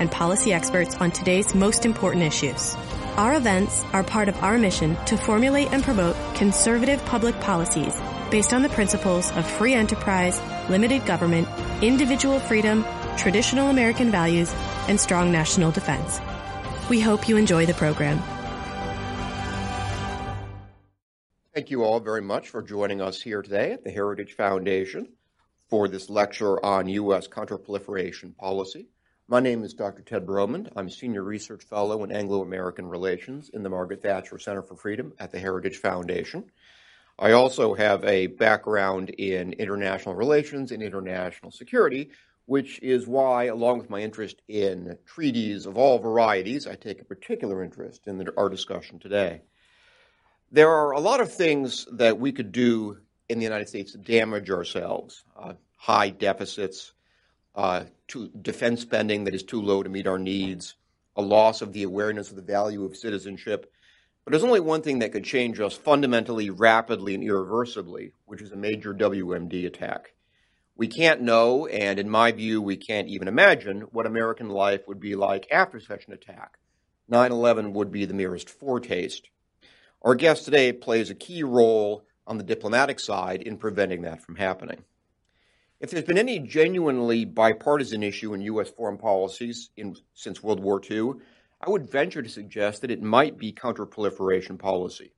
and policy experts on today's most important issues. Our events are part of our mission to formulate and promote conservative public policies based on the principles of free enterprise, limited government, individual freedom, traditional American values, and strong national defense. We hope you enjoy the program. Thank you all very much for joining us here today at the Heritage Foundation for this lecture on U.S. counterproliferation policy. My name is Dr. Ted Bromund. I'm a Senior Research Fellow in Anglo American Relations in the Margaret Thatcher Center for Freedom at the Heritage Foundation. I also have a background in international relations and international security, which is why, along with my interest in treaties of all varieties, I take a particular interest in the, our discussion today. There are a lot of things that we could do in the United States to damage ourselves uh, high deficits, uh, to defense spending that is too low to meet our needs, a loss of the awareness of the value of citizenship. But there's only one thing that could change us fundamentally, rapidly, and irreversibly, which is a major WMD attack. We can't know, and in my view, we can't even imagine what American life would be like after such an attack. 9 11 would be the merest foretaste. Our guest today plays a key role on the diplomatic side in preventing that from happening. If there's been any genuinely bipartisan issue in U.S. foreign policies in, since World War II, I would venture to suggest that it might be counterproliferation policy.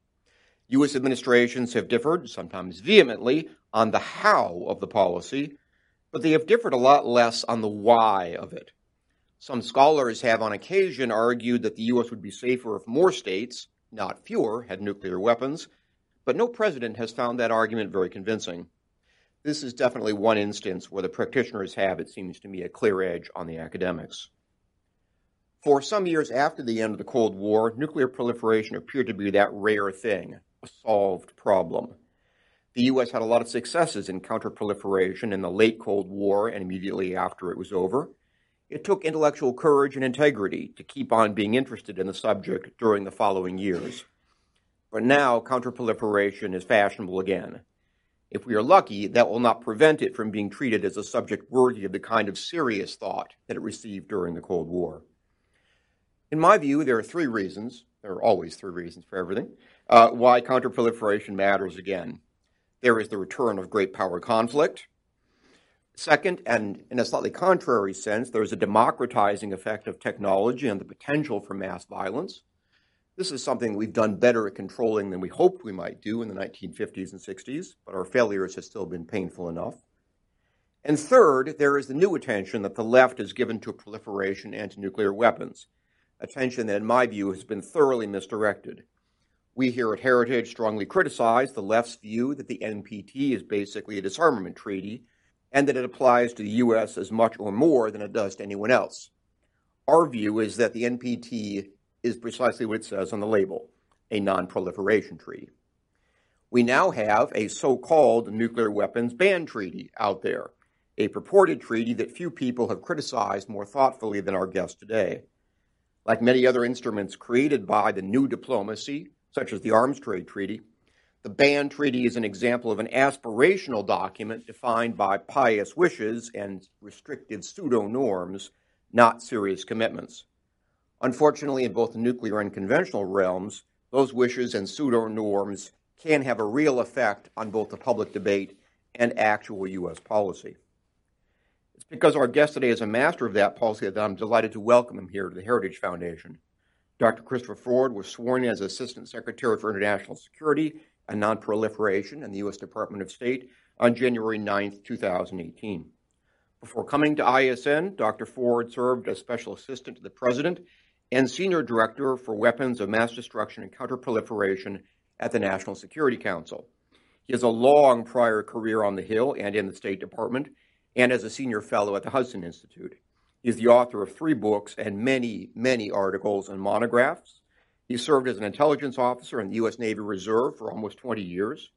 U.S. administrations have differed, sometimes vehemently, on the how of the policy, but they have differed a lot less on the why of it. Some scholars have on occasion argued that the U.S. would be safer if more states, not fewer, had nuclear weapons, but no president has found that argument very convincing. This is definitely one instance where the practitioners have, it seems to me, a clear edge on the academics. For some years after the end of the Cold War, nuclear proliferation appeared to be that rare thing, a solved problem. The U.S. had a lot of successes in counterproliferation in the late Cold War and immediately after it was over. It took intellectual courage and integrity to keep on being interested in the subject during the following years. But now counterproliferation is fashionable again. If we are lucky, that will not prevent it from being treated as a subject worthy of the kind of serious thought that it received during the Cold War. In my view, there are three reasons, there are always three reasons for everything, uh, why counterproliferation matters again. There is the return of great power conflict. Second, and in a slightly contrary sense, there is a democratizing effect of technology and the potential for mass violence. This is something we've done better at controlling than we hoped we might do in the 1950s and 60s, but our failures have still been painful enough. And third, there is the new attention that the left has given to proliferation and to nuclear weapons, attention that, in my view, has been thoroughly misdirected. We here at Heritage strongly criticize the left's view that the NPT is basically a disarmament treaty and that it applies to the U.S. as much or more than it does to anyone else. Our view is that the NPT is precisely what it says on the label a non proliferation treaty. We now have a so called nuclear weapons ban treaty out there, a purported treaty that few people have criticized more thoughtfully than our guest today. Like many other instruments created by the new diplomacy, such as the Arms Trade Treaty, the ban treaty is an example of an aspirational document defined by pious wishes and restrictive pseudo norms, not serious commitments. Unfortunately, in both the nuclear and conventional realms, those wishes and pseudo norms can have a real effect on both the public debate and actual U.S. policy. It's because our guest today is a master of that policy that I'm delighted to welcome him here to the Heritage Foundation. Dr. Christopher Ford was sworn in as Assistant Secretary for International Security and Nonproliferation in the U.S. Department of State on January 9, 2018. Before coming to ISN, Dr. Ford served as Special Assistant to the President and Senior Director for Weapons of Mass Destruction and Counterproliferation at the National Security Council. He has a long prior career on the Hill and in the State Department, and as a senior fellow at the Hudson Institute. He is the author of three books and many, many articles and monographs. He served as an intelligence officer in the U.S. Navy Reserve for almost 20 years.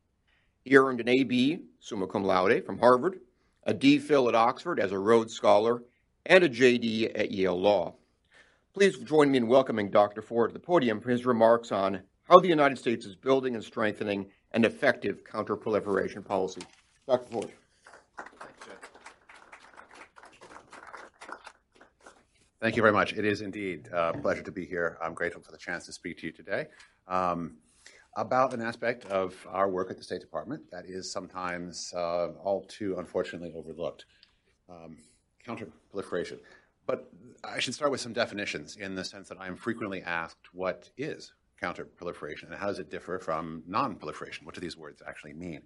He earned an AB, summa cum laude, from Harvard, a D.Phil at Oxford as a Rhodes Scholar, and a JD at Yale Law. Please join me in welcoming Dr. Ford to the podium for his remarks on how the United States is building and strengthening an effective counterproliferation policy. Dr. Ford. Thank you very much. It is indeed a pleasure to be here. I'm grateful for the chance to speak to you today um, about an aspect of our work at the State Department that is sometimes uh, all too unfortunately overlooked um, counterproliferation. But I should start with some definitions in the sense that I'm frequently asked what is counterproliferation and how does it differ from non-proliferation? What do these words actually mean?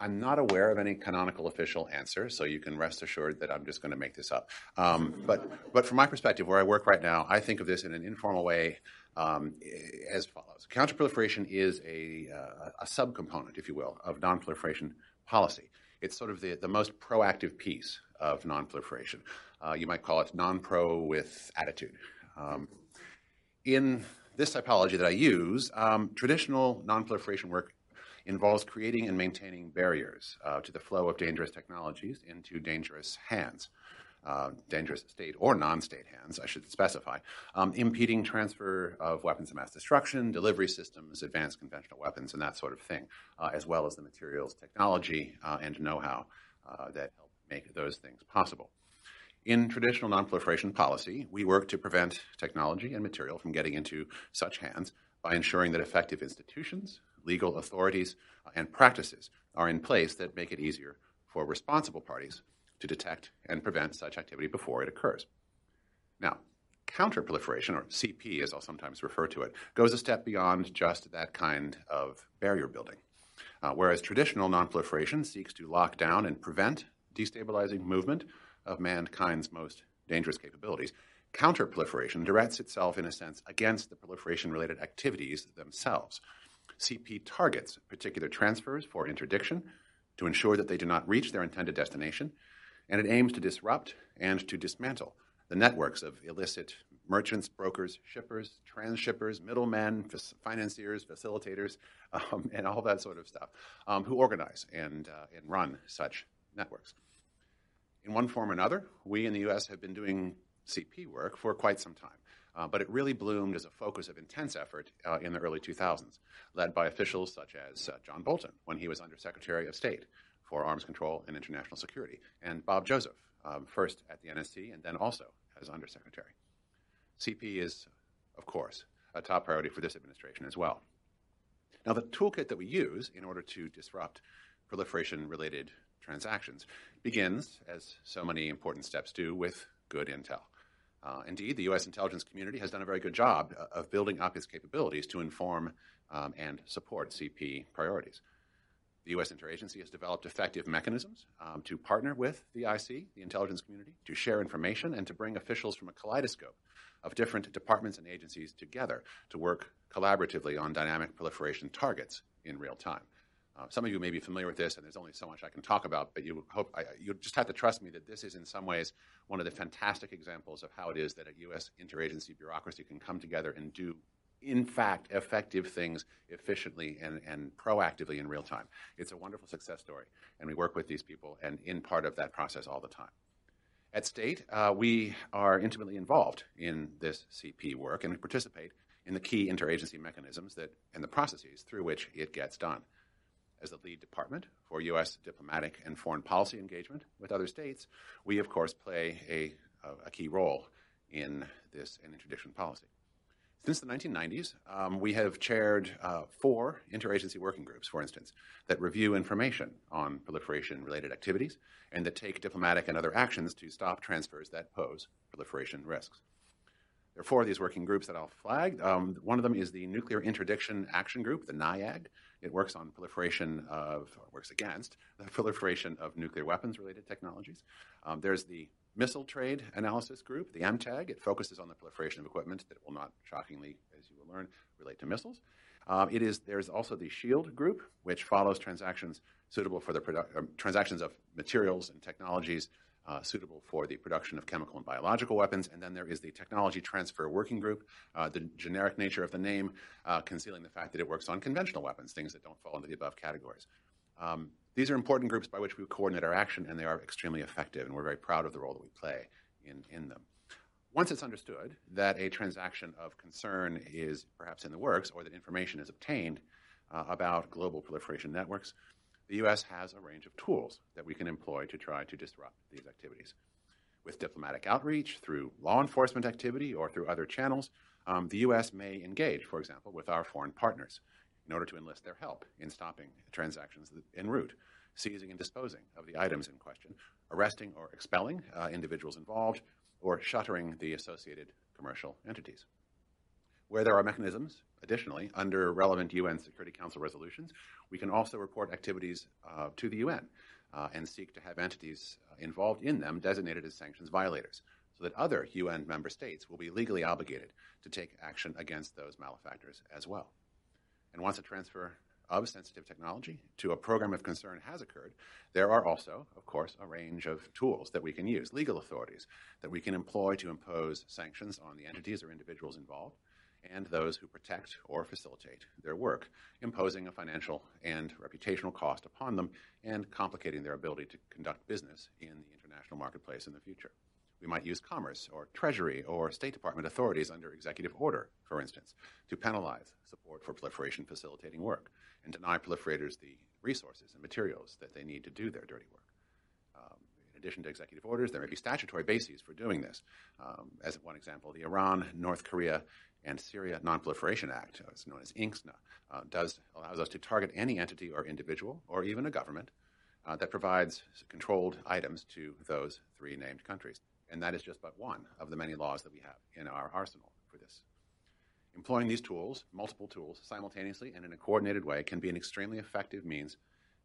I'm not aware of any canonical official answer, so you can rest assured that I'm just going to make this up. Um, but, but from my perspective, where I work right now, I think of this in an informal way um, as follows. Counterproliferation is a, uh, a subcomponent, if you will, of nonproliferation policy. It's sort of the, the most proactive piece of nonproliferation. Uh, you might call it non-pro with attitude. Um, in this typology that I use, um, traditional nonproliferation work involves creating and maintaining barriers uh, to the flow of dangerous technologies into dangerous hands. Uh, dangerous state or non-state hands, I should specify, um, impeding transfer of weapons of mass destruction, delivery systems, advanced conventional weapons, and that sort of thing, uh, as well as the materials, technology, uh, and know-how uh, that help make those things possible. In traditional nonproliferation policy, we work to prevent technology and material from getting into such hands by ensuring that effective institutions, legal authorities, and practices are in place that make it easier for responsible parties to detect and prevent such activity before it occurs. Now, counterproliferation, or CP as I'll sometimes refer to it, goes a step beyond just that kind of barrier building. Uh, whereas traditional nonproliferation seeks to lock down and prevent destabilizing movement of mankind's most dangerous capabilities, counterproliferation directs itself, in a sense, against the proliferation related activities themselves. CP targets particular transfers for interdiction to ensure that they do not reach their intended destination, and it aims to disrupt and to dismantle the networks of illicit merchants, brokers, shippers, transshippers, middlemen, financiers, facilitators, um, and all that sort of stuff, um, who organize and, uh, and run such networks. In one form or another, we in the U.S. have been doing CP work for quite some time. Uh, but it really bloomed as a focus of intense effort uh, in the early 2000s, led by officials such as uh, John Bolton when he was Undersecretary of State for Arms Control and International Security, and Bob Joseph, um, first at the NSC and then also as Undersecretary. CP is, of course, a top priority for this administration as well. Now, the toolkit that we use in order to disrupt proliferation related transactions begins, as so many important steps do, with good intel. Uh, indeed, the U.S. intelligence community has done a very good job uh, of building up its capabilities to inform um, and support CP priorities. The U.S. interagency has developed effective mechanisms um, to partner with the IC, the intelligence community, to share information and to bring officials from a kaleidoscope of different departments and agencies together to work collaboratively on dynamic proliferation targets in real time. Uh, some of you may be familiar with this, and there's only so much I can talk about, but you hope I, you just have to trust me that this is in some ways one of the fantastic examples of how it is that a U.S. interagency bureaucracy can come together and do, in fact, effective things efficiently and, and proactively in real time. It's a wonderful success story, and we work with these people and in part of that process all the time. At State, uh, we are intimately involved in this CP work, and participate in the key interagency mechanisms that and the processes through which it gets done as the lead department for U.S. diplomatic and foreign policy engagement with other states, we, of course, play a, a key role in this and interdiction policy. Since the 1990s, um, we have chaired uh, four interagency working groups, for instance, that review information on proliferation related activities and that take diplomatic and other actions to stop transfers that pose proliferation risks. There are four of these working groups that I'll flag. Um, one of them is the Nuclear Interdiction Action Group, the NIAG, it works on proliferation of, or works against the proliferation of nuclear weapons related technologies. Um, there's the Missile Trade Analysis Group, the MTAG. It focuses on the proliferation of equipment that will not, shockingly, as you will learn, relate to missiles. Um, it is, there's also the SHIELD Group, which follows transactions suitable for the produ- uh, transactions of materials and technologies uh, suitable for the production of chemical and biological weapons. And then there is the Technology Transfer Working Group, uh, the generic nature of the name uh, concealing the fact that it works on conventional weapons, things that don't fall into the above categories. Um, these are important groups by which we coordinate our action, and they are extremely effective, and we're very proud of the role that we play in, in them. Once it's understood that a transaction of concern is perhaps in the works or that information is obtained uh, about global proliferation networks, the U.S. has a range of tools that we can employ to try to disrupt these activities. With diplomatic outreach, through law enforcement activity, or through other channels, um, the U.S. may engage, for example, with our foreign partners in order to enlist their help in stopping transactions en route, seizing and disposing of the items in question, arresting or expelling uh, individuals involved, or shuttering the associated commercial entities. Where there are mechanisms, additionally, under relevant UN Security Council resolutions, we can also report activities uh, to the UN uh, and seek to have entities uh, involved in them designated as sanctions violators so that other UN member states will be legally obligated to take action against those malefactors as well. And once a transfer of sensitive technology to a program of concern has occurred, there are also, of course, a range of tools that we can use, legal authorities that we can employ to impose sanctions on the entities or individuals involved and those who protect or facilitate their work, imposing a financial and reputational cost upon them and complicating their ability to conduct business in the international marketplace in the future. We might use Commerce or Treasury or State Department authorities under executive order, for instance, to penalize support for proliferation facilitating work and deny proliferators the resources and materials that they need to do their dirty work. Um, in addition to executive orders, there may be statutory bases for doing this. Um, as one example, the Iran, North Korea, and Syria Non-Proliferation Act, uh, known as INKSNA, uh, does allows us to target any entity or individual or even a government uh, that provides controlled items to those three named countries. And that is just but one of the many laws that we have in our arsenal for this. Employing these tools, multiple tools, simultaneously and in a coordinated way can be an extremely effective means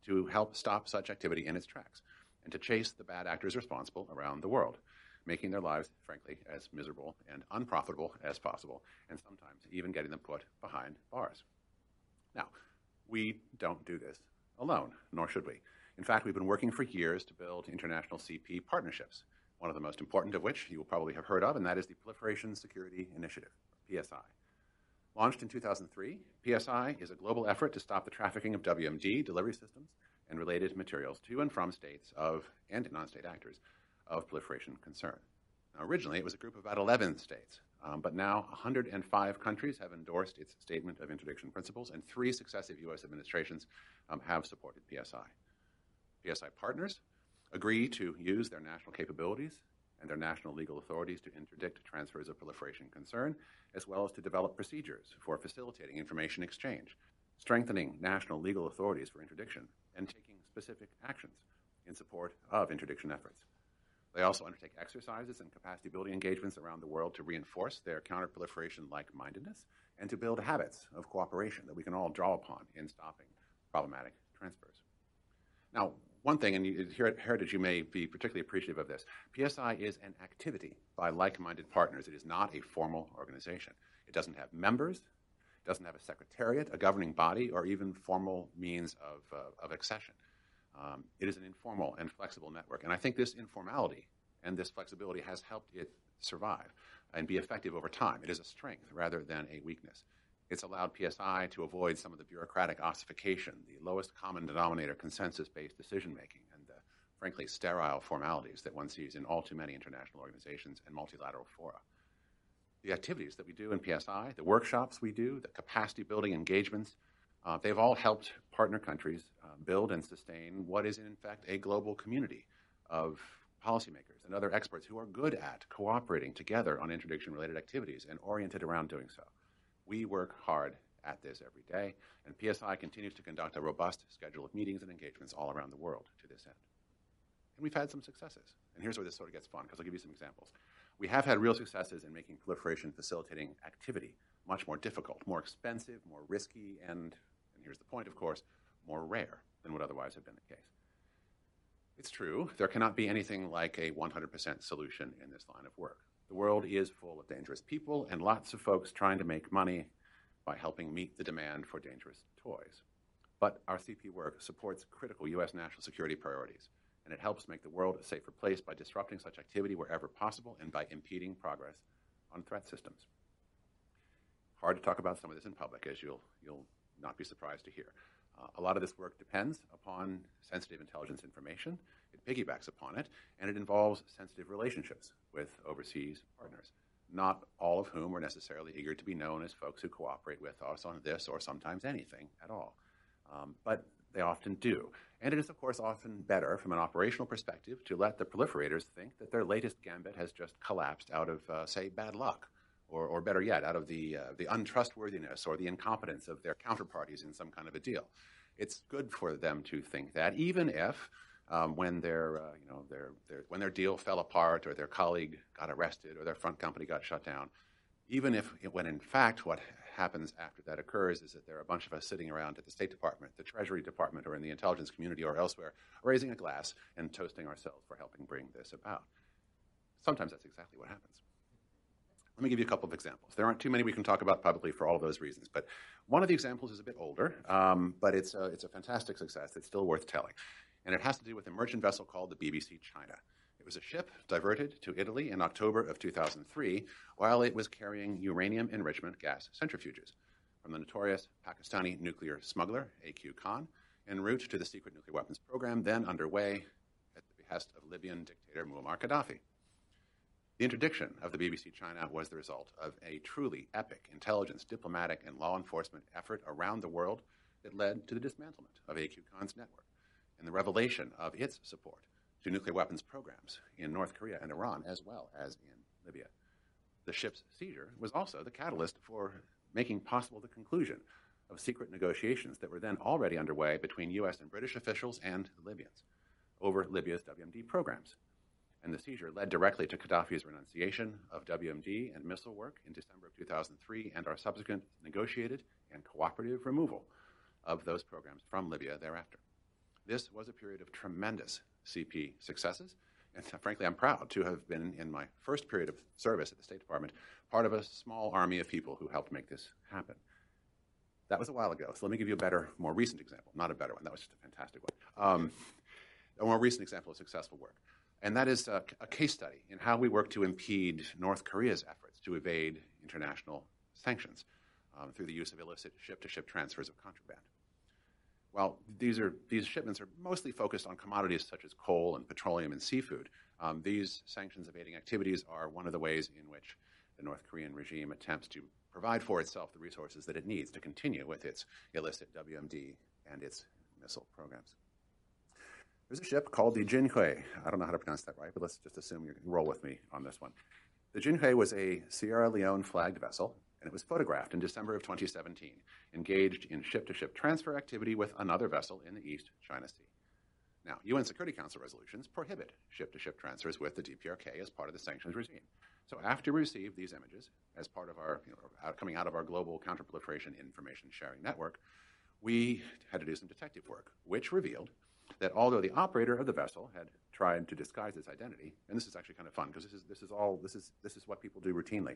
to help stop such activity in its tracks and to chase the bad actors responsible around the world making their lives, frankly, as miserable and unprofitable as possible, and sometimes even getting them put behind bars. Now, we don't do this alone, nor should we. In fact, we've been working for years to build international CP partnerships, one of the most important of which you will probably have heard of, and that is the Proliferation Security Initiative, PSI. Launched in 2003, PSI is a global effort to stop the trafficking of WMD delivery systems and related materials to and from states of and non-state actors of proliferation concern. Now, originally, it was a group of about 11 states, um, but now 105 countries have endorsed its Statement of Interdiction Principles, and three successive U.S. administrations um, have supported PSI. PSI partners agree to use their national capabilities and their national legal authorities to interdict transfers of proliferation concern, as well as to develop procedures for facilitating information exchange, strengthening national legal authorities for interdiction, and taking specific actions in support of interdiction efforts. They also undertake exercises and capacity building engagements around the world to reinforce their counterproliferation like mindedness and to build habits of cooperation that we can all draw upon in stopping problematic transfers. Now, one thing, and here at Heritage, you may be particularly appreciative of this PSI is an activity by like minded partners. It is not a formal organization. It doesn't have members, it doesn't have a secretariat, a governing body, or even formal means of, uh, of accession. Um, it is an informal and flexible network. And I think this informality and this flexibility has helped it survive and be effective over time. It is a strength rather than a weakness. It's allowed PSI to avoid some of the bureaucratic ossification, the lowest common denominator consensus based decision making, and the frankly sterile formalities that one sees in all too many international organizations and multilateral fora. The activities that we do in PSI, the workshops we do, the capacity building engagements, uh, they've all helped partner countries uh, build and sustain what is, in fact, a global community of policymakers and other experts who are good at cooperating together on interdiction related activities and oriented around doing so. We work hard at this every day, and PSI continues to conduct a robust schedule of meetings and engagements all around the world to this end. And we've had some successes. And here's where this sort of gets fun, because I'll give you some examples. We have had real successes in making proliferation facilitating activity much more difficult, more expensive, more risky, and and here's the point, of course, more rare than would otherwise have been the case. It's true, there cannot be anything like a 100% solution in this line of work. The world is full of dangerous people and lots of folks trying to make money by helping meet the demand for dangerous toys. But our CP work supports critical U.S. national security priorities, and it helps make the world a safer place by disrupting such activity wherever possible and by impeding progress on threat systems. Hard to talk about some of this in public, as you'll, you'll not be surprised to hear. Uh, a lot of this work depends upon sensitive intelligence information. It piggybacks upon it, and it involves sensitive relationships with overseas partners, not all of whom are necessarily eager to be known as folks who cooperate with us on this or sometimes anything at all. Um, but they often do. And it is, of course, often better from an operational perspective to let the proliferators think that their latest gambit has just collapsed out of, uh, say, bad luck, or, or better yet, out of the, uh, the untrustworthiness or the incompetence of their counterparties in some kind of a deal. It's good for them to think that, even if um, when their, uh, you know, their, their, when their deal fell apart or their colleague got arrested or their front company got shut down, even if, when in fact what happens after that occurs is that there are a bunch of us sitting around at the State Department, the Treasury Department, or in the intelligence community or elsewhere, raising a glass and toasting ourselves for helping bring this about. Sometimes that's exactly what happens. Let me give you a couple of examples. There aren't too many we can talk about publicly for all of those reasons, but one of the examples is a bit older, um, but it's a, it's a fantastic success. It's still worth telling. And it has to do with a merchant vessel called the BBC China. It was a ship diverted to Italy in October of 2003 while it was carrying uranium enrichment gas centrifuges from the notorious Pakistani nuclear smuggler AQ Khan en route to the secret nuclear weapons program then underway at the behest of Libyan dictator Muammar Gaddafi. The interdiction of the BBC China was the result of a truly epic intelligence, diplomatic, and law enforcement effort around the world that led to the dismantlement of AQ Khan's network and the revelation of its support to nuclear weapons programs in North Korea and Iran, as well as in Libya. The ship's seizure was also the catalyst for making possible the conclusion of secret negotiations that were then already underway between U.S. and British officials and the Libyans over Libya's WMD programs. And the seizure led directly to Gaddafi's renunciation of WMD and missile work in December of 2003 and our subsequent negotiated and cooperative removal of those programs from Libya thereafter. This was a period of tremendous CP successes. And frankly, I'm proud to have been in my first period of service at the State Department part of a small army of people who helped make this happen. That was a while ago. So let me give you a better, more recent example. Not a better one, that was just a fantastic one. Um, a more recent example of successful work. And that is a, a case study in how we work to impede North Korea's efforts to evade international sanctions um, through the use of illicit ship to ship transfers of contraband. Well, these, are, these shipments are mostly focused on commodities such as coal and petroleum and seafood. Um, these sanctions evading activities are one of the ways in which the North Korean regime attempts to provide for itself the resources that it needs to continue with its illicit WMD and its missile programs. There's a ship called the Jin Hye. I don't know how to pronounce that right, but let's just assume you roll with me on this one. The Jin Hye was a Sierra Leone flagged vessel and it was photographed in December of 2017, engaged in ship to ship transfer activity with another vessel in the East China Sea. Now, UN Security Council resolutions prohibit ship to ship transfers with the DPRK as part of the sanctions regime. So, after we received these images as part of our, you know, coming out of our global counterproliferation information sharing network, we had to do some detective work, which revealed that although the operator of the vessel had tried to disguise its identity, and this is actually kind of fun because this is, this is all this is this is what people do routinely.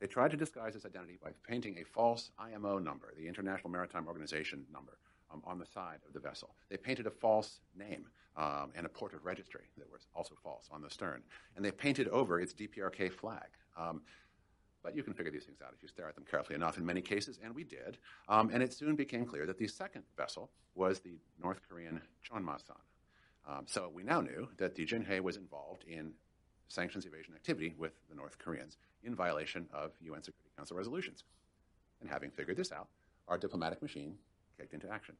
They tried to disguise its identity by painting a false IMO number, the International Maritime Organization number, um, on the side of the vessel. They painted a false name um, and a port of registry that was also false on the stern. And they painted over its DPRK flag. Um, but you can figure these things out if you stare at them carefully enough in many cases, and we did. Um, and it soon became clear that the second vessel was the North Korean Chonmasan. Um, so we now knew that the Jin Hye was involved in sanctions evasion activity with the North Koreans in violation of UN Security Council resolutions. And having figured this out, our diplomatic machine kicked into action.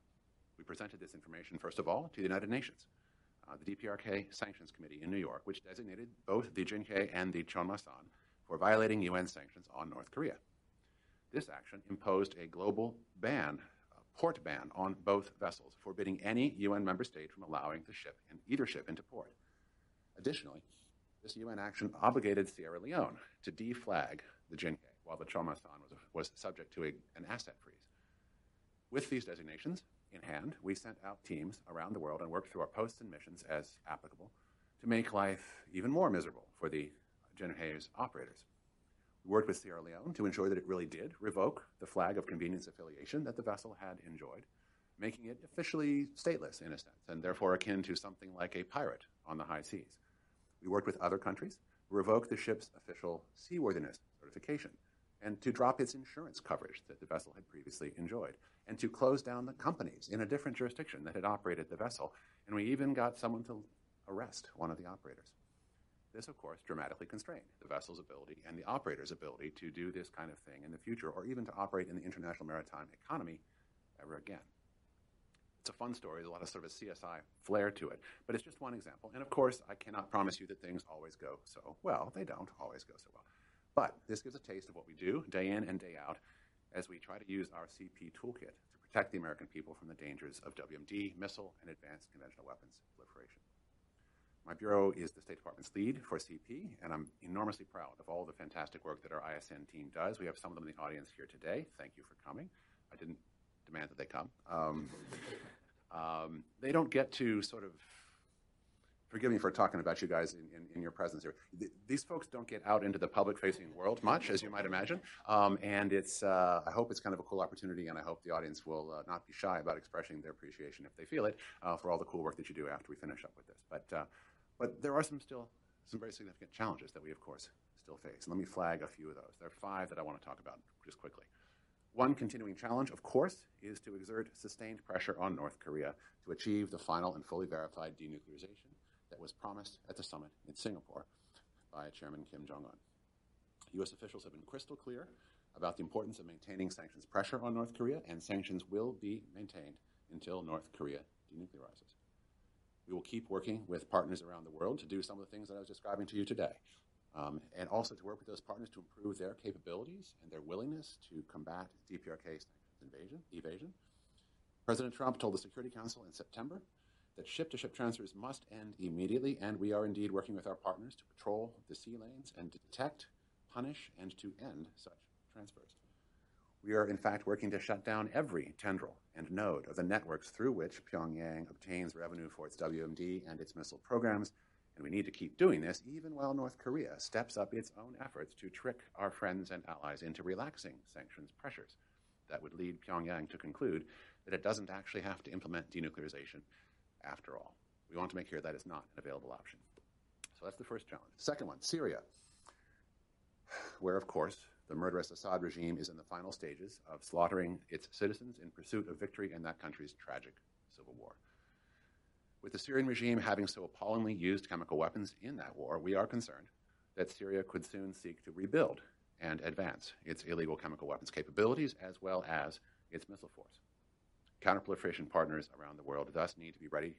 We presented this information, first of all, to the United Nations, uh, the DPRK Sanctions Committee in New York, which designated both the Jin Hye and the Chonmasan for violating UN sanctions on North Korea. This action imposed a global ban, a port ban on both vessels, forbidding any UN member state from allowing the ship and either ship into port. Additionally, this UN action obligated Sierra Leone to deflag the Jin Hye, while the Chonmasan was, was subject to a, an asset freeze. With these designations in hand, we sent out teams around the world and worked through our posts and missions as applicable to make life even more miserable for the Jin Hye's operators. We worked with Sierra Leone to ensure that it really did revoke the flag of convenience affiliation that the vessel had enjoyed, making it officially stateless in a sense, and therefore akin to something like a pirate on the high seas. We worked with other countries to revoke the ship's official seaworthiness certification and to drop its insurance coverage that the vessel had previously enjoyed, and to close down the companies in a different jurisdiction that had operated the vessel. And we even got someone to arrest one of the operators. This, of course, dramatically constrained the vessel's ability and the operator's ability to do this kind of thing in the future or even to operate in the international maritime economy ever again. It's a fun story. There's a lot of sort of a CSI flair to it, but it's just one example. And of course, I cannot promise you that things always go so well. They don't always go so well. But this gives a taste of what we do day in and day out as we try to use our CP toolkit to protect the American people from the dangers of WMD, missile, and advanced conventional weapons proliferation. My bureau is the State Department's lead for CP, and I'm enormously proud of all the fantastic work that our ISN team does. We have some of them in the audience here today. Thank you for coming. I didn't demand that they come. Um, um, they don't get to sort of forgive me for talking about you guys in, in, in your presence here. Th- these folks don't get out into the public facing world much, as you might imagine. Um, and it's, uh, I hope it's kind of a cool opportunity, and I hope the audience will uh, not be shy about expressing their appreciation if they feel it uh, for all the cool work that you do after we finish up with this. But uh, but there are some still some very significant challenges that we, of course, still face. Let me flag a few of those. There are five that I want to talk about just quickly. One continuing challenge, of course, is to exert sustained pressure on North Korea to achieve the final and fully verified denuclearization that was promised at the summit in Singapore by Chairman Kim Jong un. U.S. officials have been crystal clear about the importance of maintaining sanctions pressure on North Korea, and sanctions will be maintained until North Korea denuclearizes. We will keep working with partners around the world to do some of the things that I was describing to you today. Um, and also to work with those partners to improve their capabilities and their willingness to combat DPRK invasion, evasion. President Trump told the Security Council in September that ship to ship transfers must end immediately, and we are indeed working with our partners to patrol the sea lanes and to detect, punish, and to end such transfers. We are, in fact, working to shut down every tendril and node of the networks through which Pyongyang obtains revenue for its WMD and its missile programs. And we need to keep doing this even while North Korea steps up its own efforts to trick our friends and allies into relaxing sanctions pressures. That would lead Pyongyang to conclude that it doesn't actually have to implement denuclearization after all. We want to make clear that is not an available option. So that's the first challenge. Second one Syria, where, of course, the murderous Assad regime is in the final stages of slaughtering its citizens in pursuit of victory in that country's tragic civil war. With the Syrian regime having so appallingly used chemical weapons in that war, we are concerned that Syria could soon seek to rebuild and advance its illegal chemical weapons capabilities as well as its missile force. Counterproliferation partners around the world thus need to be ready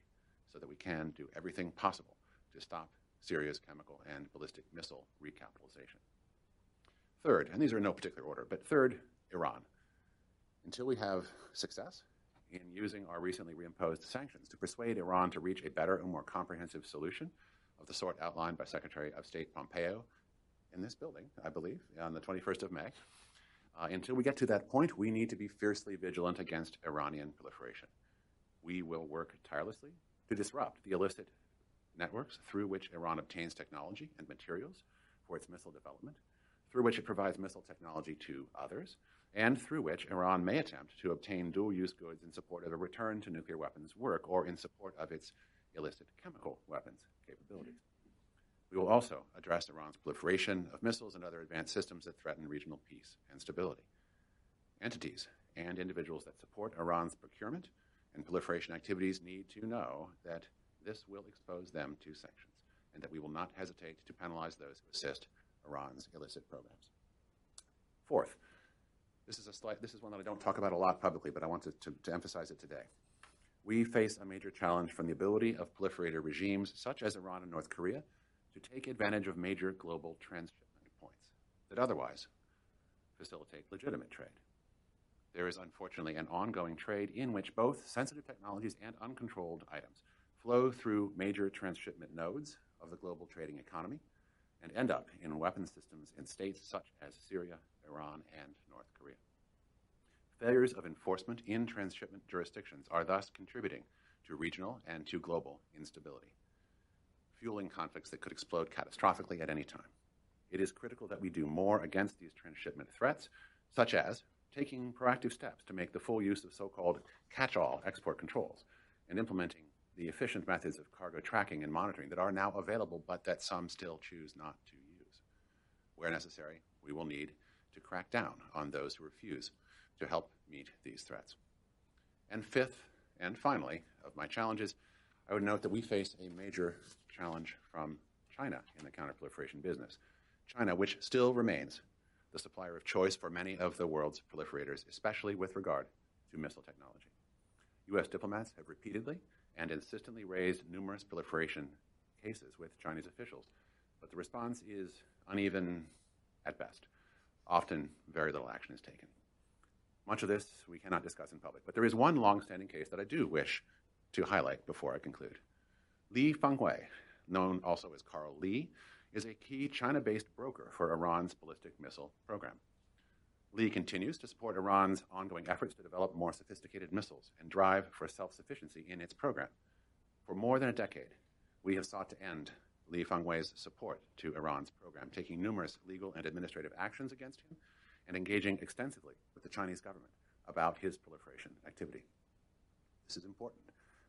so that we can do everything possible to stop Syria's chemical and ballistic missile recapitalization. Third, and these are in no particular order, but third, Iran. Until we have success in using our recently reimposed sanctions to persuade Iran to reach a better and more comprehensive solution of the sort outlined by Secretary of State Pompeo in this building, I believe, on the 21st of May. Uh, until we get to that point, we need to be fiercely vigilant against Iranian proliferation. We will work tirelessly to disrupt the illicit networks through which Iran obtains technology and materials for its missile development through which it provides missile technology to others, and through which Iran may attempt to obtain dual use goods in support of a return to nuclear weapons work or in support of its illicit chemical weapons capabilities. We will also address Iran's proliferation of missiles and other advanced systems that threaten regional peace and stability. Entities and individuals that support Iran's procurement and proliferation activities need to know that this will expose them to sanctions and that we will not hesitate to penalize those who assist Iran's illicit programs. Fourth, this is, a this is one that I don't talk about a lot publicly, but I want to, to, to emphasize it today. We face a major challenge from the ability of proliferator regimes such as Iran and North Korea to take advantage of major global transshipment points that otherwise facilitate legitimate trade. There is unfortunately an ongoing trade in which both sensitive technologies and uncontrolled items flow through major transshipment nodes of the global trading economy and end up in weapons systems in states such as Syria, Iran, and North Korea. Failures of enforcement in transshipment jurisdictions are thus contributing to regional and to global instability, fueling conflicts that could explode catastrophically at any time. It is critical that we do more against these transshipment threats, such as taking proactive steps to make the full use of so called catch all export controls and implementing the efficient methods of cargo tracking and monitoring that are now available, but that some still choose not to use. Where necessary, we will need to crack down on those who refuse to help meet these threats. And fifth, and finally, of my challenges, I would note that we face a major challenge from China in the counterproliferation business. China, which still remains the supplier of choice for many of the world's proliferators, especially with regard to missile technology. U.S. diplomats have repeatedly and insistently raised numerous proliferation cases with Chinese officials, but the response is uneven at best. Often, very little action is taken. Much of this we cannot discuss in public, but there is one long-standing case that I do wish to highlight before I conclude. Li Fangwei, known also as Karl Lee, is a key China-based broker for Iran's ballistic missile program. Li continues to support Iran's ongoing efforts to develop more sophisticated missiles and drive for self-sufficiency in its program. For more than a decade, we have sought to end Li Fangwei's support to Iran's program, taking numerous legal and administrative actions against him and engaging extensively with the Chinese government about his proliferation activity. This is important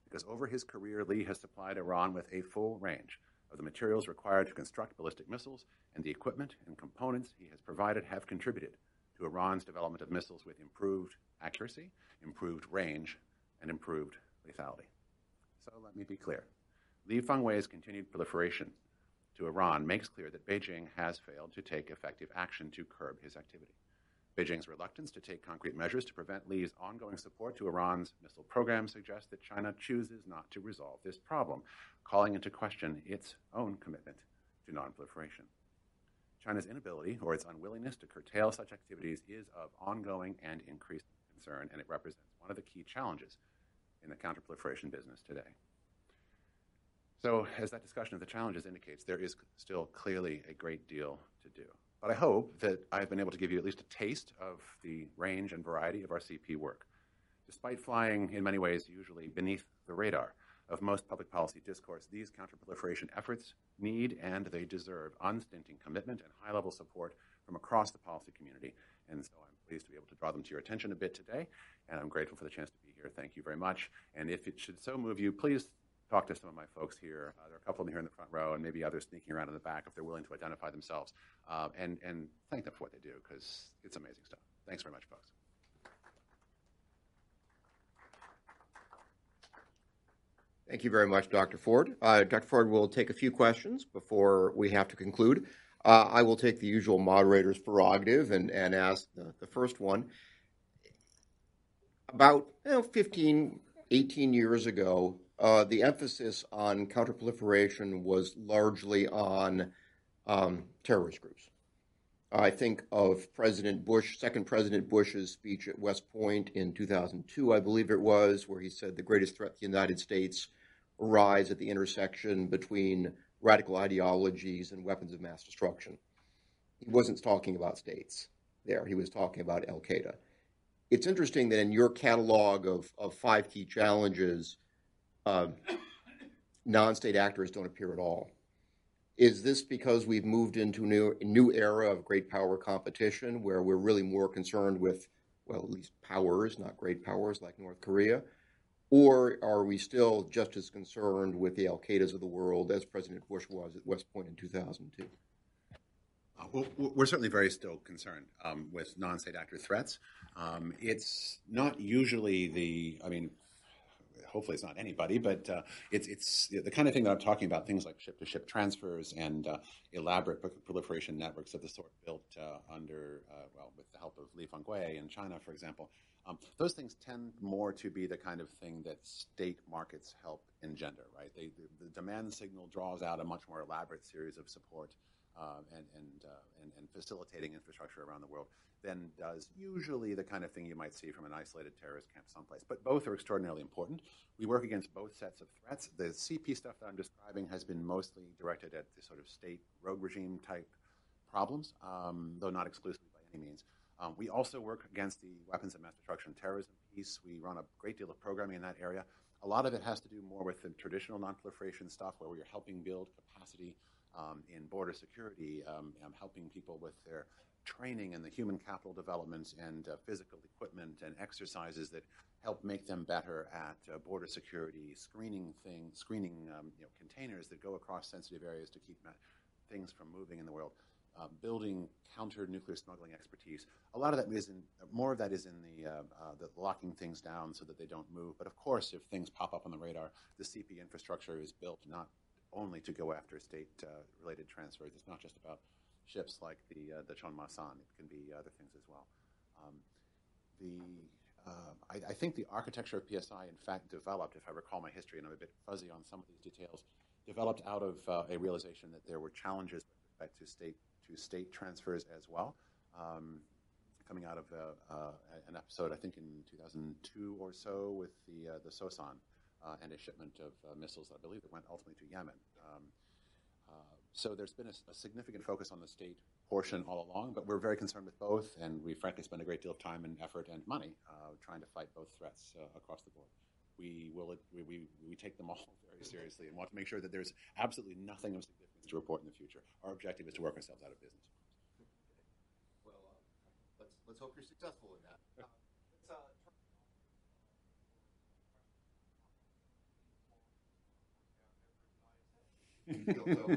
because over his career, Li has supplied Iran with a full range of the materials required to construct ballistic missiles, and the equipment and components he has provided have contributed to Iran's development of missiles with improved accuracy, improved range, and improved lethality. So let me be clear. Li Fangwei's continued proliferation to Iran makes clear that Beijing has failed to take effective action to curb his activity. Beijing's reluctance to take concrete measures to prevent Li's ongoing support to Iran's missile program suggests that China chooses not to resolve this problem, calling into question its own commitment to nonproliferation. China's inability or its unwillingness to curtail such activities is of ongoing and increasing concern, and it represents one of the key challenges in the counterproliferation business today. So, as that discussion of the challenges indicates, there is still clearly a great deal to do. But I hope that I've been able to give you at least a taste of the range and variety of our CP work. Despite flying, in many ways, usually beneath the radar of most public policy discourse, these counterproliferation efforts need and they deserve unstinting commitment and high level support from across the policy community. And so I'm pleased to be able to draw them to your attention a bit today, and I'm grateful for the chance to be here. Thank you very much. And if it should so move you, please talk to some of my folks here. Uh, there are a couple of them here in the front row, and maybe others sneaking around in the back if they're willing to identify themselves, uh, and, and thank them for what they do because it's amazing stuff. Thanks very much, folks. Thank you very much, Dr. Ford. Uh, Dr. Ford will take a few questions before we have to conclude. Uh, I will take the usual moderator's prerogative and, and ask the, the first one. About you know, 15, 18 years ago, uh, the emphasis on counterproliferation was largely on um, terrorist groups. I think of President Bush, second President Bush's speech at West Point in 2002, I believe it was, where he said the greatest threat to the United States arise at the intersection between radical ideologies and weapons of mass destruction. He wasn't talking about states there, he was talking about Al Qaeda. It's interesting that in your catalog of, of five key challenges, uh, non state actors don't appear at all. Is this because we've moved into a new, new era of great power competition where we're really more concerned with, well, at least powers, not great powers like North Korea? Or are we still just as concerned with the Al Qaedas of the world as President Bush was at West Point in 2002? Uh, well, we're certainly very still concerned um, with non state actor threats. Um, it's not usually the, I mean, hopefully it's not anybody, but uh, it's it's the kind of thing that I'm talking about. Things like ship-to-ship transfers and uh, elaborate proliferation networks of the sort built uh, under uh, well with the help of Li Fangwei in China, for example. Um, those things tend more to be the kind of thing that state markets help engender, right? They, the, the demand signal draws out a much more elaborate series of support uh, and, and, uh, and, and, facilitating infrastructure around the world than does usually the kind of thing you might see from an isolated terrorist camp someplace. But both are extraordinarily important. We work against both sets of threats. The CP stuff that I'm describing has been mostly directed at the sort of state rogue regime type problems, um, though not exclusively by any means. Um, we also work against the weapons of mass destruction and terrorism piece. We run a great deal of programming in that area. A lot of it has to do more with the traditional nonproliferation stuff where we're helping build capacity um, in border security, um, helping people with their training and the human capital development and uh, physical equipment and exercises that help make them better at uh, border security, screening things, screening um, you know, containers that go across sensitive areas to keep things from moving in the world. Uh, building counter nuclear smuggling expertise. A lot of that is in more of that is in the, uh, uh, the locking things down so that they don't move. But of course, if things pop up on the radar, the CP infrastructure is built not only to go after state-related transfers. It's not just about ships like the uh, the Cheon Ma San. It can be other things as well. Um, the uh, I, I, think the architecture of PSI, in fact, developed, if I recall my history, and I'm a bit fuzzy on some of these details, developed out of uh, a realization that there were challenges with respect to state to state transfers as well. Um, coming out of uh, uh an episode, I think in 2002 or so, with the uh, the Sosan and a shipment of missiles, that I believe, that went ultimately to Yemen. Um, so there's been a, a, significant focus on the state portion all along, but we're very concerned with both, and we frankly spend a great deal of time and effort and money uh, trying to fight both threats uh, across the board. We will we, we, we take them all very seriously and want to make sure that there's absolutely nothing of significance to report in the future. Our objective is to work ourselves out of business. Well, uh, let's let's hope you're successful in that. Uh,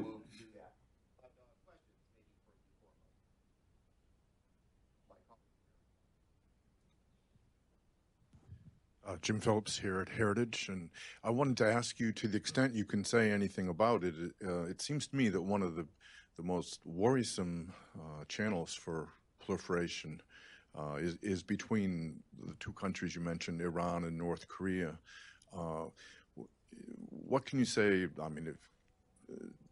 Uh, Jim Phillips here at Heritage, and I wanted to ask you, to the extent you can say anything about it, uh, it seems to me that one of the the most worrisome uh, channels for proliferation uh, is is between the two countries you mentioned, Iran and North Korea. Uh, what can you say? I mean, if,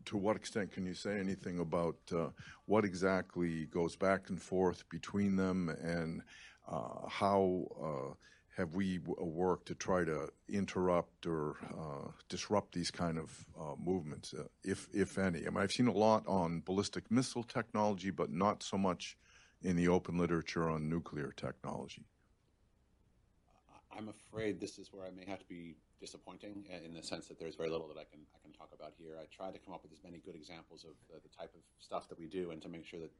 to what extent can you say anything about what exactly goes back and forth between them and how have we worked to try to interrupt or uh, disrupt these kind of uh, movements, uh, if if any? I mean, I've seen a lot on ballistic missile technology, but not so much in the open literature on nuclear technology. I'm afraid this is where I may have to be disappointing in the sense that there's very little that I can I can talk about here. I tried to come up with as many good examples of the, the type of stuff that we do, and to make sure that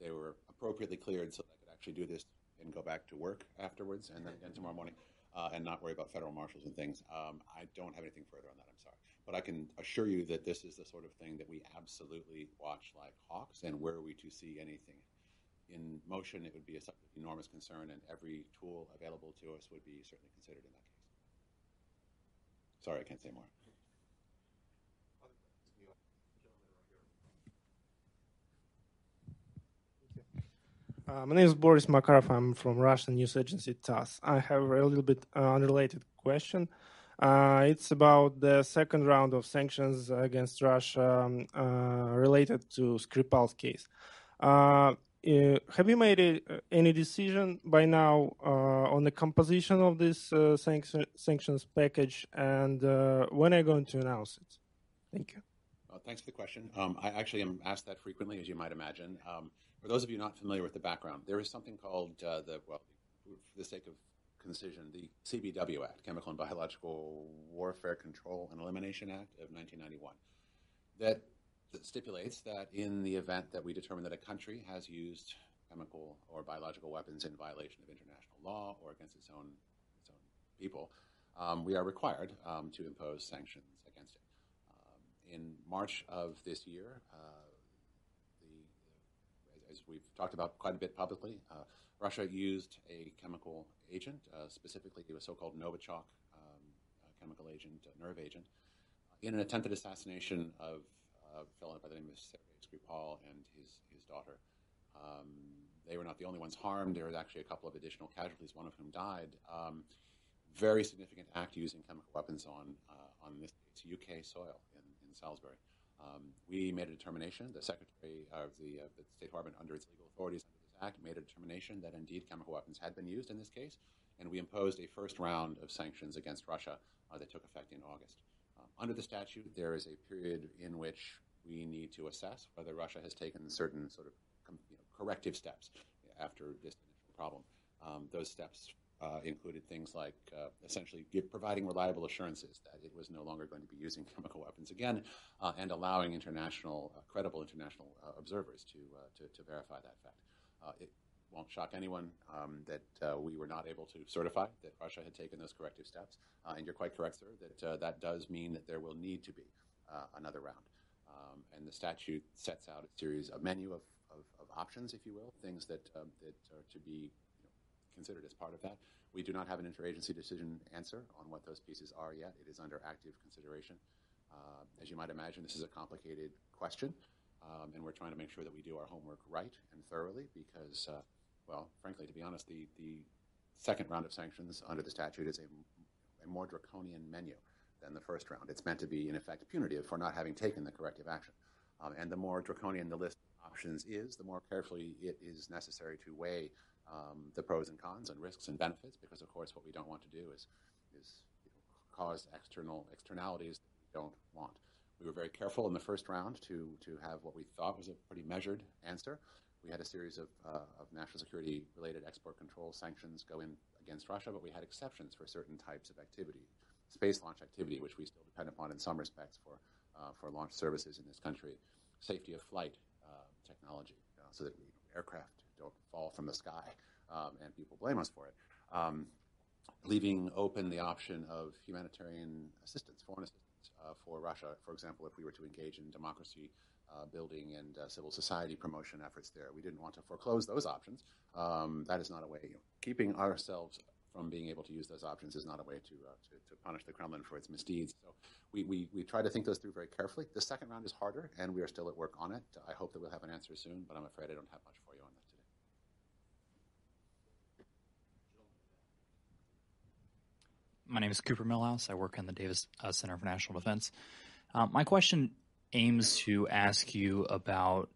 they were appropriately cleared so that I could actually do this and go back to work afterwards and then tomorrow morning uh, and not worry about federal marshals and things. Um, I don't have anything further on that. I'm sorry. But I can assure you that this is the sort of thing that we absolutely watch like hawks. And were we to see anything in motion, it would be an enormous concern, and every tool available to us would be certainly considered in that case. Sorry, I can't say more. Uh, my name is Boris Makarov. I'm from Russian news agency TASS. I have a little bit uh, unrelated question. Uh, it's about the second round of sanctions against Russia um, uh, related to Skripal's case. Uh, uh, have you made any decision by now on the composition of this sanction, sanctions package, and when are you going to announce it? Thank you. thanks for the question. Um, I actually am asked that frequently, as you might imagine. Um, for those of you not familiar with the background, there is something called uh, the, well, for the sake of concision, the CBW Act, Chemical and Biological Warfare Control and Elimination Act of 1991, that, that stipulates that in the event that we determine that a country has used chemical or biological weapons in violation of international law or against its own, its own people, um, we are required um, to impose sanctions against it. Um, in March of this year, uh, as we've talked about quite a bit publicly, uh, Russia used a chemical agent, uh, specifically a so-called Novichok um, chemical agent, nerve agent, in an attempted assassination of a fellow by the name of Sergei Skripal and his, his daughter. Um, they were not the only ones harmed. There was actually a couple of additional casualties, one of whom died. Um, very significant act using chemical weapons on uh, on this UK soil in, in Salisbury. Um, we made a determination, the Secretary of the, uh, the, State Department, under its legal authorities under this act, made a determination that indeed chemical weapons had been used in this case, and we imposed a first round of sanctions against Russia uh, that took effect in August. Under the statute, there is a period in which we need to assess whether Russia has taken certain sort of you know, corrective steps after this initial problem. Um, those steps uh, included things like uh, essentially give, providing reliable assurances that it was no longer going to be using chemical weapons again, uh, and allowing international, uh, credible international uh, observers to, uh, to, to verify that fact. it won't shock anyone um, that we were not able to certify that Russia had taken those corrective steps, and you're quite correct, sir, that that does mean that there will need to be another round. Um, and the statute sets out a series, a menu of, of, of options, if you will, things that, um, that are to be considered as part of that. We do not have an interagency decision answer on what those pieces are yet. It is under active consideration. Uh, as you might imagine, this is a complicated question, um, and we're trying to make sure that we do our homework right and thoroughly because, uh, well, frankly, to be honest, the, the second round of sanctions under the statute is a, a more draconian menu than the first round. It's meant to be, in effect, punitive for not having taken the corrective action. Um, and the more draconian the list of options is, the more carefully it is necessary to weigh um, the pros and cons and risks and benefits, because of course what we don't want to do is is you know, cause external externalities that we don't want. We were very careful in the first round to to have what we thought was a pretty measured answer. We had a series of, uh, of national security related export control sanctions go in against Russia, but we had exceptions for certain types of activity, space launch activity, which we still depend upon in some respects for uh, for launch services in this country, safety of flight uh, technology, so that we, aircraft don't fall from the sky, um, and people blame us for it. Um, leaving open the option of humanitarian assistance, foreign assistance uh, for Russia, for example, if we were to engage in democracy uh, building and uh, civil society promotion efforts there. We didn't want to foreclose those options. Um, that is not a way. You know, keeping ourselves from being able to use those options is not a way to, uh, to, to, punish the Kremlin for its misdeeds. So we, we, we try to think those through very carefully. The second round is harder, and we are still at work on it. I hope that we'll have an answer soon, but I'm afraid I don't have much for you on that. Today. My name is Cooper Millhouse. I work in the Davis uh, Center for National Defense. Uh, my question aims to ask you about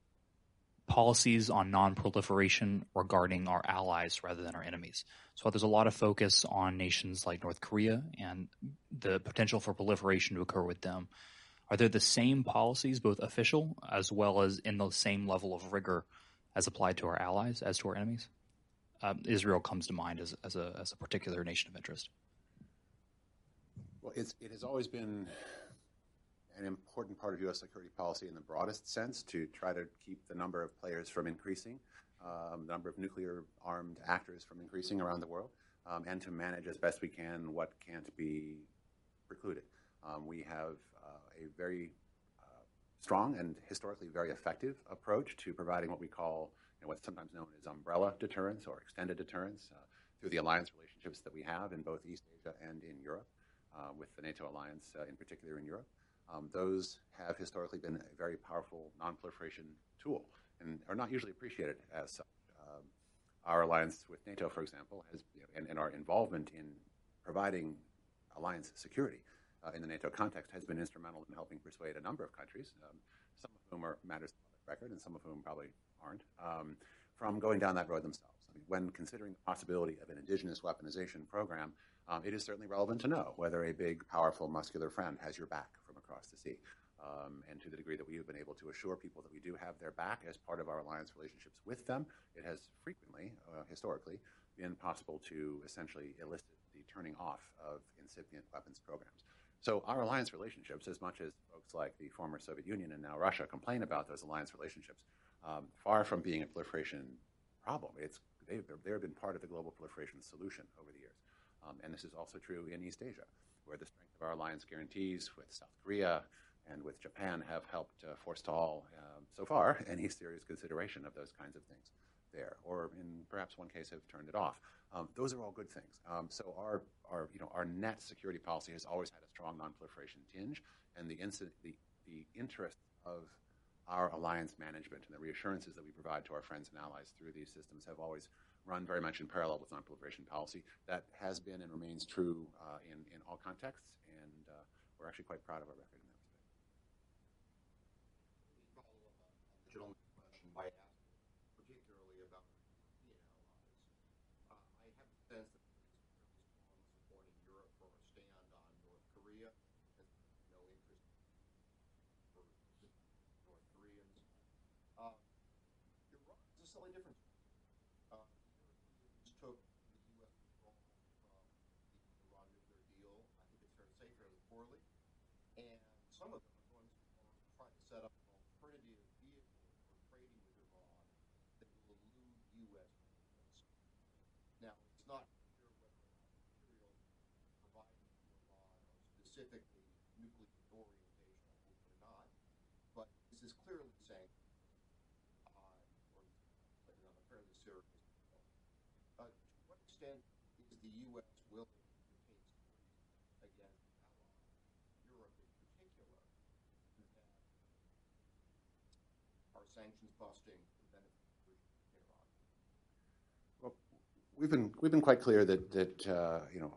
policies on non-proliferation regarding our allies rather than our enemies. So there's a lot of focus on nations like North Korea and the potential for proliferation to occur with them. Are there the same policies, both official as well as in the same level of rigor as applied to our allies as to our enemies? Um, Israel comes to mind as, as, a, as a particular nation of interest. Well, it's, it has always been an important part of U.S. security policy in the broadest sense to try to keep the number of players from increasing, um, the number of nuclear armed actors from increasing around the world, um, and to manage as best we can what can't be precluded. Um, we have uh, a very uh, strong and historically very effective approach to providing what we call you know, what's sometimes known as umbrella deterrence or extended deterrence uh, through the alliance relationships that we have in both East Asia and in Europe. Uh, with the NATO alliance, uh, in particular in Europe. Um, those have historically been a very powerful non-proliferation tool and are not usually appreciated as such. Um, our alliance with NATO, for example, has, you know, and, and, our involvement in providing alliance security uh, in the NATO context has been instrumental in helping persuade a number of countries, um, some of whom are matters of record and some of whom probably aren't, um, from going down that road themselves. I mean, when considering the possibility of an indigenous weaponization program, um, it is certainly relevant to know whether a big, powerful, muscular friend has your back across the sea. Um, and to the degree that we have been able to assure people that we do have their back as part of our alliance relationships with them, it has frequently, uh, historically, been possible to essentially elicit the turning off of incipient weapons programs. So our alliance relationships, as much as folks like the former Soviet Union and now Russia complain about those alliance relationships, um, far from being a proliferation problem, it's they've, they've been part of the global proliferation solution over the years. Um, and this is also true in East Asia, where the strength of our alliance guarantees with South Korea and with Japan have helped uh, forestall, um, so far, any serious consideration of those kinds of things there, or in perhaps one case have turned it off. Um, those are all good things. Um, so our, our, you know, our net security policy has always had a strong nonproliferation tinge, and the, incident, the, the interest of our alliance management and the reassurances that we provide to our friends and allies through these systems have always run very much in parallel with nonproliferation policy. That has been and remains true uh, in, in all contexts, and uh, we're actually quite proud of our record in that respect. Gentleman's question by asking particularly about European allies. Uh, I have a sense that support in Europe for a stand on North Korea. Has no interest for North Koreans. Uh, Iran is a slightly different some of them are going to try to set up an alternative vehicle for trading with Iran that will elude U.S. payments. Now, it's not clear whether or not materials provided to Iran are specifically nuclear orientation, I hope they're not, but this is clearly saying, uh, or put it on a fairly serious note, uh, to what extent is the U.S. willing to take sanctions against allies, Europe in particular, that are sanctions busting? Well, we've been we've been quite clear that that uh, you know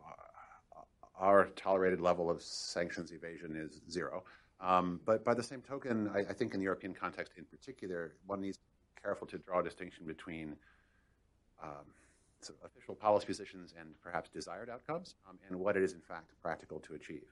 our tolerated level of sanctions evasion is zero. Um, but by the same token, I, I, think in the European context in particular, one needs to be careful to draw a distinction between um, so official policy positions and perhaps desired outcomes um, and what it is in fact practical to achieve.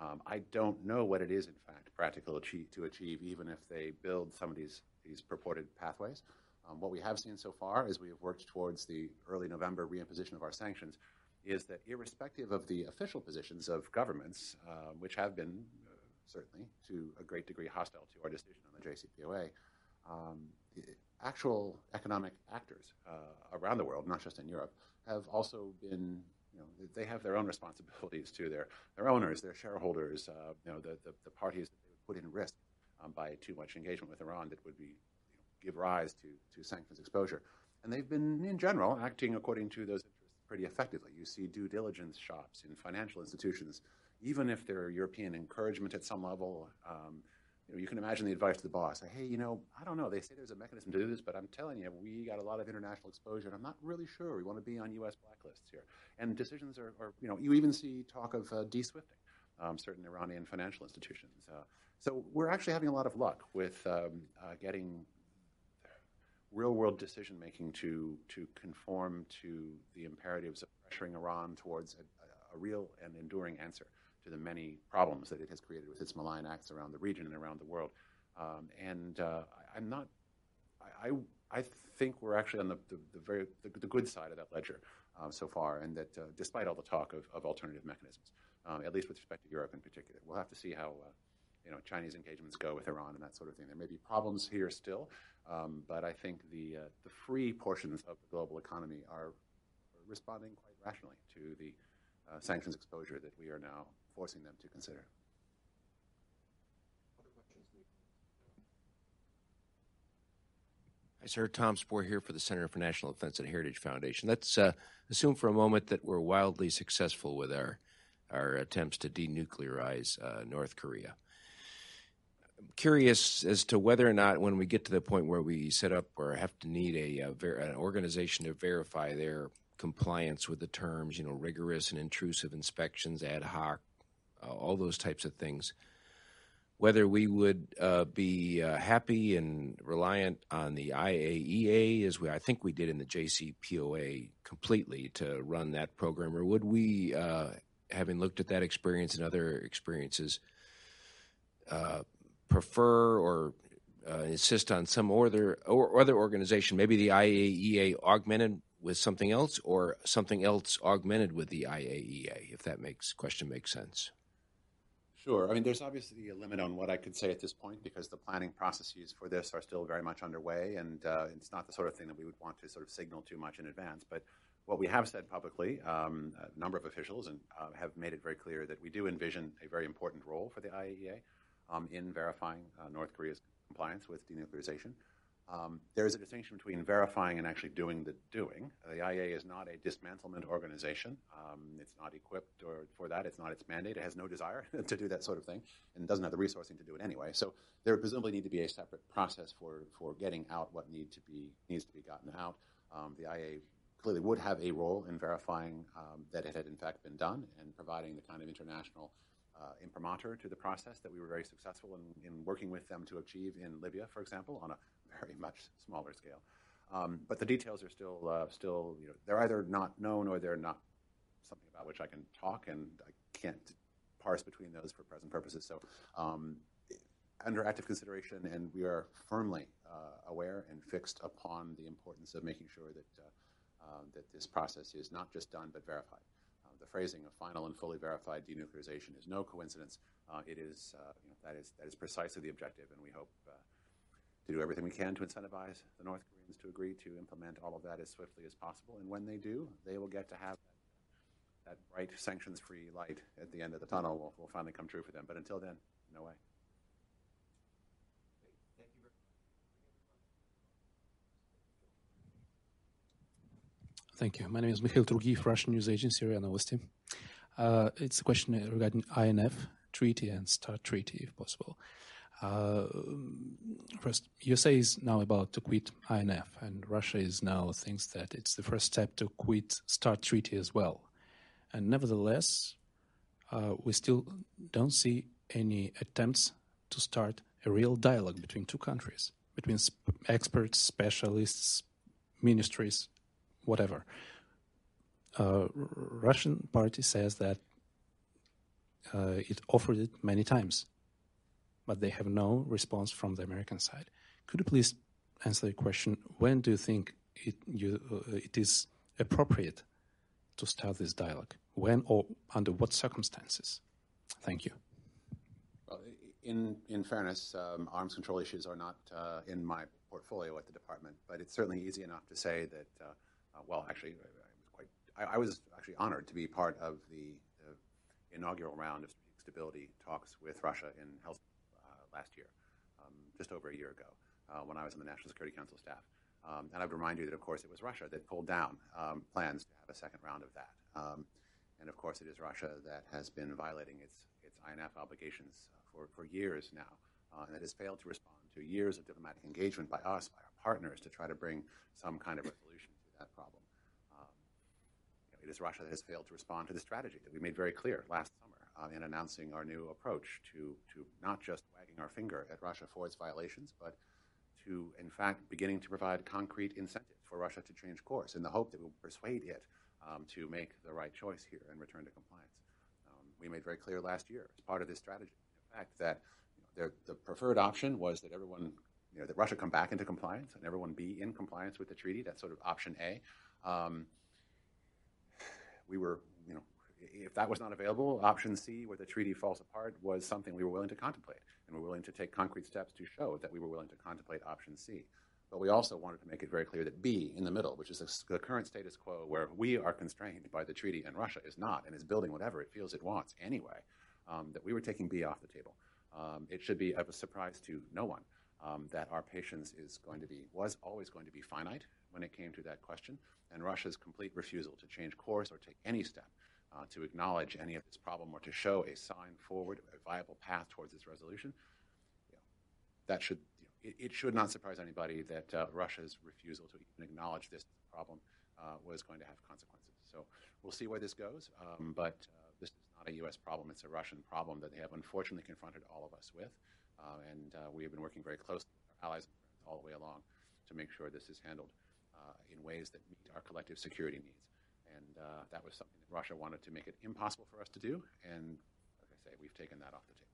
Um, I don't know what it is in fact practical achieve, to achieve, even if they build some of these, these purported pathways. Um, what we have seen so far as we have worked towards the early November reimposition of our sanctions is that irrespective of the official positions of governments, uh, which have been uh, certainly to a great degree hostile to our decision on the JCPOA, um, actual economic actors uh, around the world, not just in Europe, have also been, you know, they have their own responsibilities to their, their owners, their shareholders, uh, you know, the, the, the, parties that they would put in risk um, by too much engagement with Iran that would be, you know, give rise to, to sanctions exposure. And they've been, in general, acting according to those interests pretty effectively. You see due diligence shops in financial institutions, even if they're European encouragement at some level, um, you, know, you can imagine the advice to the boss. Hey, you know, I don't know. They say there's a mechanism to do this, but I'm telling you, we got a lot of international exposure, and I'm not really sure we want to be on U.S. blacklists here. And decisions are, are you know, you even see talk of uh, de-swifting um, certain Iranian financial institutions. Uh, so we're actually having a lot of luck with um, uh, getting real-world decision-making to to conform to the imperatives of pressuring Iran towards a, a real and enduring answer to the many problems that it has created with its malign acts around the region and around the world. Um, and uh, I, am not, I, I, I, think we're actually on the, the, the very the, the, good side of that ledger uh, so far, and that uh, despite all the talk of, of alternative mechanisms, um, at least with respect to Europe in particular, we'll have to see how uh, you know Chinese engagements go with Iran and that sort of thing. There may be problems here still, um, but I think the uh, the free portions of the global economy are responding quite rationally to the uh, sanctions exposure that we are now forcing them to consider. Hi, sir. Tom Spoehr here for the Center for National Defense and Heritage Foundation. Let's uh, assume for a moment that we're wildly successful with our our attempts to denuclearize uh, North Korea. Curious as to whether or not, when we get to the point where we set up or have to need a, a ver- an organization to verify their compliance with the terms, you know, rigorous and intrusive inspections, ad hoc, uh, all those types of things. Whether we would uh, be uh, happy and reliant on the IAEA, as we I think we did in the JCPOA completely to run that program, or would we, uh, having looked at that experience and other experiences, uh, prefer or uh, insist on some other or other organization, maybe the IAEA augmented with something else, or something else augmented with the IAEA, if that makes question makes sense. Sure. I mean, there's obviously a limit on what I could say at this point because the planning processes for this are still very much underway, and uh, it's not the sort of thing that we would want to sort of signal too much in advance. But what we have said publicly, um, a number of officials and uh, have made it very clear that we do envision a very important role for the IAEA um, in verifying uh, North Korea's compliance with denuclearization. Um, there is a distinction between verifying and actually doing the doing. The IA is not a dismantlement organization. Um, it's not equipped or for that. It's not its mandate. It has no desire to do that sort of thing and doesn't have the resourcing to do it anyway. So there would presumably need to be a separate process for, for getting out what need to be, needs to be gotten out. Um, the IA clearly would have a role in verifying um, that it had in fact been done and providing the kind of international uh, imprimatur to the process that we were very successful in, in working with them to achieve in Libya, for example, on a very much smaller scale. Um, but the details are still uh, still you know they're either not known or they're not something about which I can talk, and I can't parse between those for present purposes. So. Um, under active consideration, and we are firmly uh, aware and fixed upon the importance of making sure that uh, uh, that this process is not just done but verified. The phrasing of final and fully verified denuclearization is no coincidence. Uh, it is, uh, you know, that is that is precisely the objective, and we hope uh, to do everything we can to incentivize the North Koreans to agree to implement all of that as swiftly as possible. And when they do, they will get to have that, that bright sanctions-free light at the end of the tunnel will, will finally come true for them. But until then, no way. Thank you. My name is Mikhail Turgiev, Russian news agency, RIA Novosti. Uh, it's a question regarding INF treaty and START treaty, if possible. Uh, first, USA is now about to quit INF, and Russia is now thinks that it's the first step to quit START treaty as well. And nevertheless, uh, we still don't see any attempts to start a real dialogue between two countries, between experts, specialists, ministries, whatever. Uh, Russian party says that uh, it offered it many times, but they have no response from the American side. Could you please answer the question? When do you think it, you, uh, it is appropriate to start this dialogue? When or under what circumstances? Thank you. Well, in, in fairness, um, arms control issues are not uh, in my portfolio at the department, but it's certainly easy enough to say that, uh, well, actually, I I, was actually honored to be part of the, inaugural round of stability talks with Russia in Helsinki uh, last year, um, just over a year ago, uh, when I was on the National Security Council staff. Um, and I would remind you that, of course, it was Russia that pulled down um, plans to have a second round of that. Um, and of course, it is Russia that has been violating its, its INF obligations for, for years now, uh, and that has failed to respond to years of diplomatic engagement by us, by our partners, to try to bring some kind of resolution that problem. Um, you know, it is Russia that has failed to respond to the strategy that we made very clear last summer uh, in announcing our new approach to, to not just wagging our finger at Russia for its violations, but to, in fact, beginning to provide concrete incentives for Russia to change course in the hope that we will persuade it um, to make the right choice here and return to compliance. Um, we made very clear last year as part of this strategy, in fact, that you know, the preferred option was that everyone, you know, that Russia come back into compliance and everyone be in compliance with the treaty. That's sort of option A. Um, we were, you know, if that was not available, option C, where the treaty falls apart, was something we were willing to contemplate, and we're willing to take concrete steps to show that we were willing to contemplate option C. But we also wanted to make it very clear that B, in the middle, which is the current status quo where we are constrained by the treaty and Russia is not and is building whatever it feels it wants anyway, um, that we were taking B off the table. Um, it should be of a surprise to no one um, that our patience is going to be, was always going to be finite when it came to that question, and Russia's complete refusal to change course or take any step uh, to acknowledge any of this problem or to show a sign forward, a viable path towards its resolution, you know, that should it, it, should not surprise anybody that uh, Russia's refusal to even acknowledge this problem uh, was going to have consequences. So we'll see where this goes, um, but uh, this is not a U.S. problem. It's a Russian problem that they have unfortunately confronted all of us with, and uh, we have been working very closely with our allies all the way along to make sure this is handled uh, in ways that meet our collective security needs. And that was something that Russia wanted to make it impossible for us to do, and like I say, we've taken that off the table.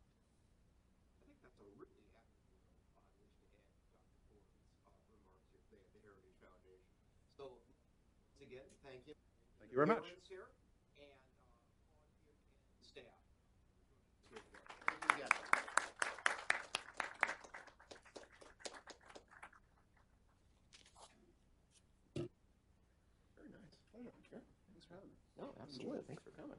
So again, thank you. Thank you very much. Here and, uh, staff. Thank you again. Very nice. Pleasure. Sure. Thanks for having me. No, absolutely. Thanks for coming.